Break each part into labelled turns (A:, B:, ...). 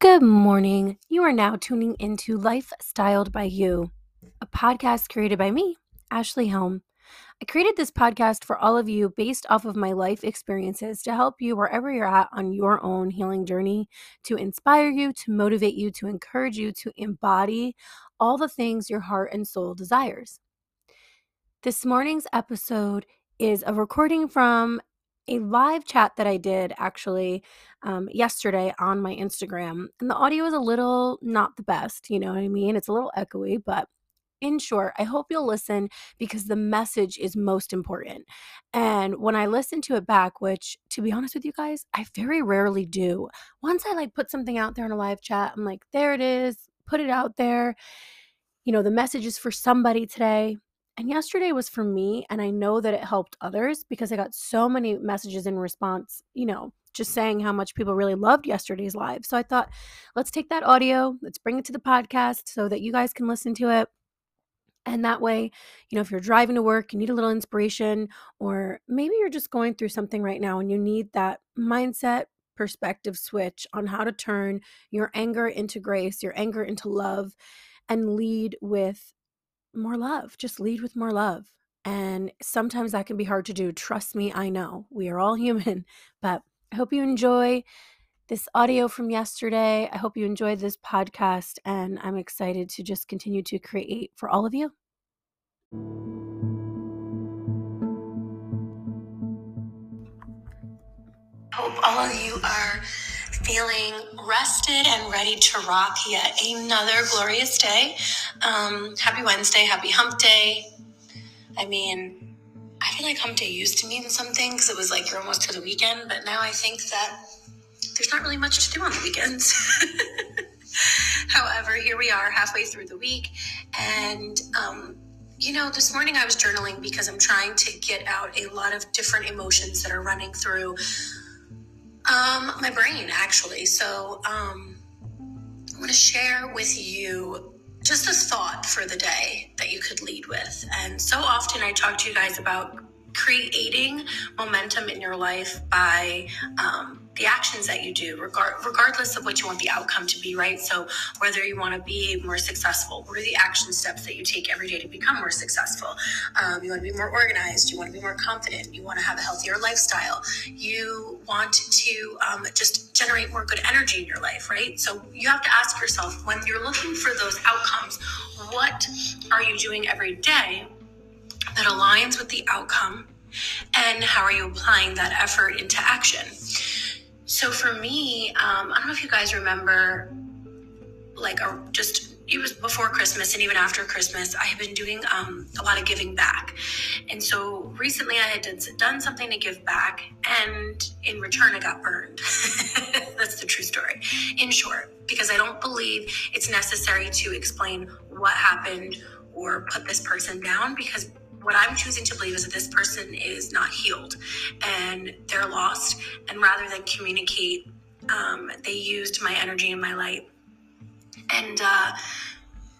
A: Good morning. You are now tuning into Life Styled by You, a podcast created by me, Ashli Helm. I created this podcast for all of you based off of my life experiences to help you wherever you're at on your own healing journey, to inspire you, to motivate you, to encourage you to embody all the things your heart and soul desires. This morning's episode is a recording from a live chat that I did actually um, yesterday on my Instagram. And the audio is a little not the best, you know what I mean? It's a little echoey, but in short, I hope you'll listen because the message is most important. And when I listen to it back, which to be honest with you guys, I very rarely do, once I like put something out there in a live chat, I'm like, there it is, put it out there. You know, the message is for somebody today. And yesterday was for me, and I know that it helped others because I got so many messages in response, you know, just saying how much people really loved yesterday's live. So I thought, let's take that audio, let's bring it to the podcast so that you guys can listen to it. And that way, you know, if you're driving to work, you need a little inspiration, or maybe you're just going through something right now and you need that mindset perspective switch on how to turn your anger into grace, your anger into love, and lead with more love. Just lead with more love. And sometimes that can be hard to do. Trust me, I know. We are all human. But I hope you enjoy this audio from yesterday. I hope you enjoyed this podcast. And I'm excited to just continue to create for all of you.
B: Hope all of you are feeling rested and ready to rock yet another glorious day. Um, happy Wednesday, happy hump day. I mean, I feel like hump day used to mean something because it was like you're almost to the weekend, but now I think that there's not really much to do on the weekends. However, here we are halfway through the week, and um, you know, this morning I was journaling because I'm trying to get out a lot of different emotions that are running through um, my brain, actually. So, um, I want to share with you just a thought for the day that you could lead with. And so often I talk to you guys about creating momentum in your life by um, the actions that you do, regard, regardless of what you want the outcome to be, right? So, whether you want to be more successful, what are the action steps that you take every day to become more successful? Um, you want to be more organized, you want to be more confident, you want to have a healthier lifestyle, you want to um, just generate more good energy in your life, right? So, you have to ask yourself when you're looking for those outcomes, what are you doing every day that aligns with the outcome? And how are you applying that effort into action? So for me, um, I don't know if you guys remember, like, just it was before Christmas and even after Christmas, I have been doing um, a lot of giving back. And so recently I had done something to give back, and in return, I got burned. That's the true story, in short, because I don't believe it's necessary to explain what happened or put this person down because what I'm choosing to believe is that this person is not healed and they're lost. And rather than communicate, um, they used my energy and my light. And uh,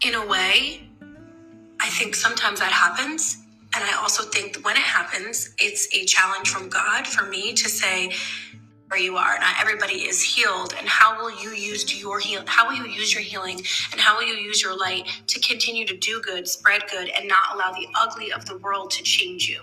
B: in a way, I think sometimes that happens. And I also think when it happens, it's a challenge from God for me to say, where you are. Not everybody is healed. And how will you use your heal? How will you use your healing? And how will you use your light to continue to do good, spread good, and not allow the ugly of the world to change you?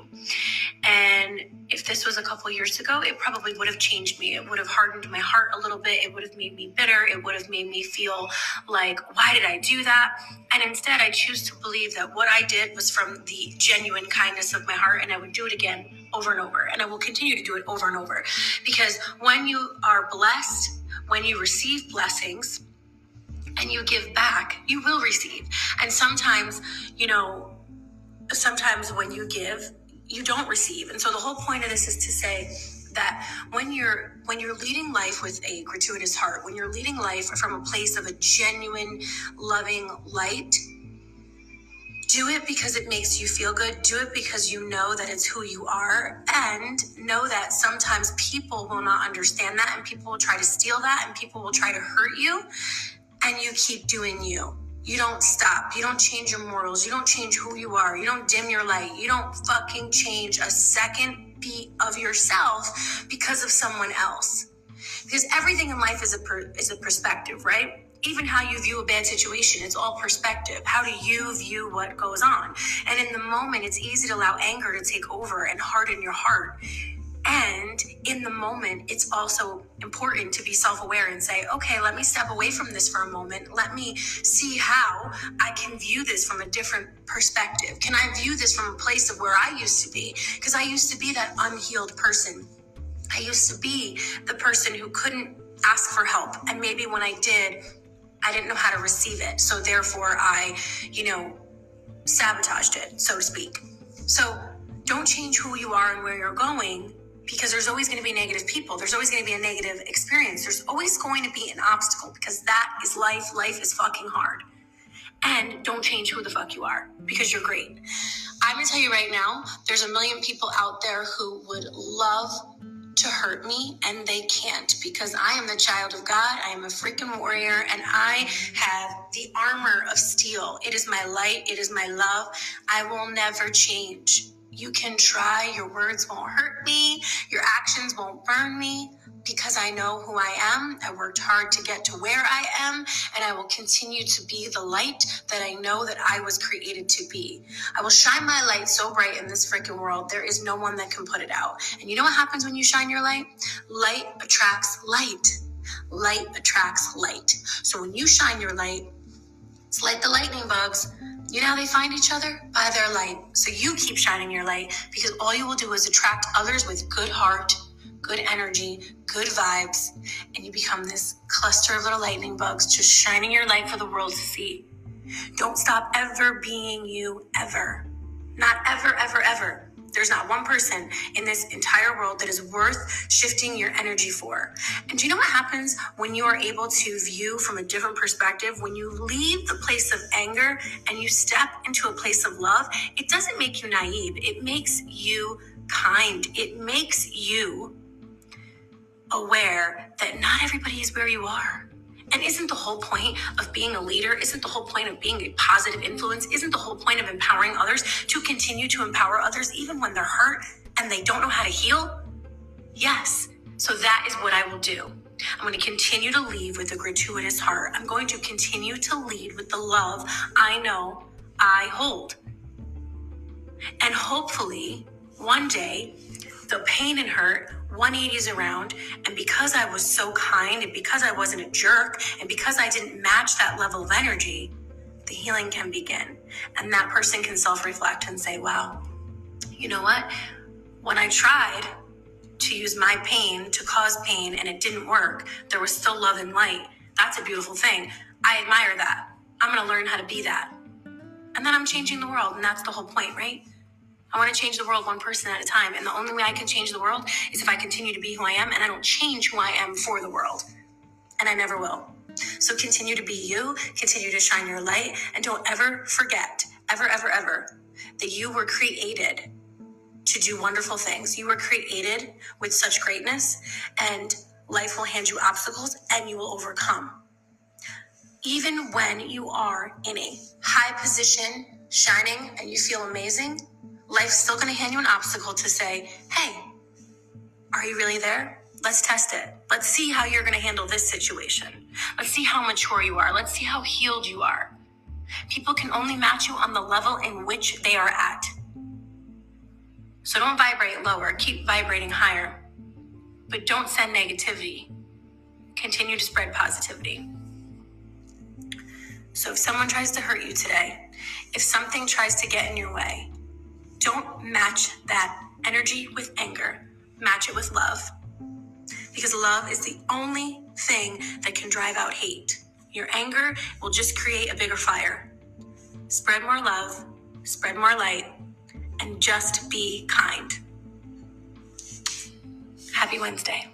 B: And if this was a couple years ago, it probably would have changed me. It would have hardened my heart a little bit. It would have made me bitter. It would have made me feel like, why did I do that? And instead, I choose to believe that what I did was from the genuine kindness of my heart, and I would do it again over and over. And I will continue to do it over and over. Because when you are blessed, when you receive blessings, and you give back, you will receive. And sometimes, you know, sometimes when you give, you don't receive. And so the whole point of this is to say that when you're when you're leading life with a gratuitous heart, when you're leading life from a place of a genuine loving light, do it because it makes you feel good. Do it because you know that it's who you are. And know that sometimes people will not understand that and people will try to steal that and people will try to hurt you. And you keep doing you. You don't stop. You don't change your morals. You don't change who you are. You don't dim your light. You don't fucking change a second beat of yourself because of someone else. Because everything in life is a per, is a perspective, right? Even how you view a bad situation it's all perspective how do you view what goes on and in the moment it's easy to allow anger to take over and harden your heart and in the moment, it's also important to be self aware and say, okay, let me step away from this for a moment. Let me see how I can view this from a different perspective. Can I view this from a place of where I used to be? Because I used to be that unhealed person. I used to be the person who couldn't ask for help. And maybe when I did, I didn't know how to receive it. So therefore, I, you know, sabotaged it, so to speak. So don't change who you are and where you're going because there's always going to be negative people. There's always going to be a negative experience. There's always going to be an obstacle because that is life. Life is fucking hard. And don't change who the fuck you are because you're great. I'm going to tell you right now, there's a million people out there who would love to hurt me and they can't because I am the child of God. I am a freaking warrior and I have the armor of steel. It is my light, it is my love. I will never change. You can try, your words won't hurt me, your actions won't burn me because I know who I am. I worked hard to get to where I am, and I will continue to be the light that I know that I was created to be. I will shine my light so bright in this freaking world, there is no one that can put it out. And you know what happens when you shine your light? Light attracts light. Light attracts light. So when you shine your light, it's like the lightning bugs you know how they find each other? By their light. So you keep shining your light because all you will do is attract others with good heart, good energy, good vibes, and you become this cluster of little lightning bugs just shining your light for the world to see. Don't stop ever being you, ever. Not ever, ever, ever. There's not one person in this entire world that is worth shifting your energy for. And do you know what happens when you are able to view from a different perspective? When you leave the place of anger and you step into a place of love, it doesn't make you naive. It makes you kind. It makes you aware that not everybody is where you are. And isn't the whole point of being a leader, isn't the whole point of being a positive influence, isn't the whole point of empowering others to continue to empower others even when they're hurt and they don't know how to heal? Yes. So that is what I will do. I'm going to continue to lead with a gratuitous heart. I'm going to continue to lead with the love I know I hold. And hopefully, one day, the pain and hurt 180s around. And because I was so kind and because I wasn't a jerk and because I didn't match that level of energy, the healing can begin. And that person can self reflect and say, wow, you know what? When I tried to use my pain to cause pain and it didn't work, there was still love and light. That's a beautiful thing. I admire that. I'm going to learn how to be that. And then I'm changing the world. And that's the whole point, right? I want to change the world one person at a time. And the only way I can change the world is if I continue to be who I am and I don't change who I am for the world. And I never will. So continue to be you, continue to shine your light, and don't ever forget, ever, ever, ever, that you were created to do wonderful things. You were created with such greatness, and life will hand you obstacles and you will overcome. Even when you are in a high position, shining, and you feel amazing, life's still going to hand you an obstacle to say, hey, are you really there? Let's test it. Let's see how you're going to handle this situation. Let's see how mature you are. Let's see how healed you are. People can only match you on the level in which they are at. So don't vibrate lower, keep vibrating higher. But don't send negativity. Continue to spread positivity. So if someone tries to hurt you today, if something tries to get in your way, don't match that energy with anger, match it with love. Because love is the only thing that can drive out hate. Your anger will just create a bigger fire. Spread more love, spread more light, and just be kind. Happy Wednesday.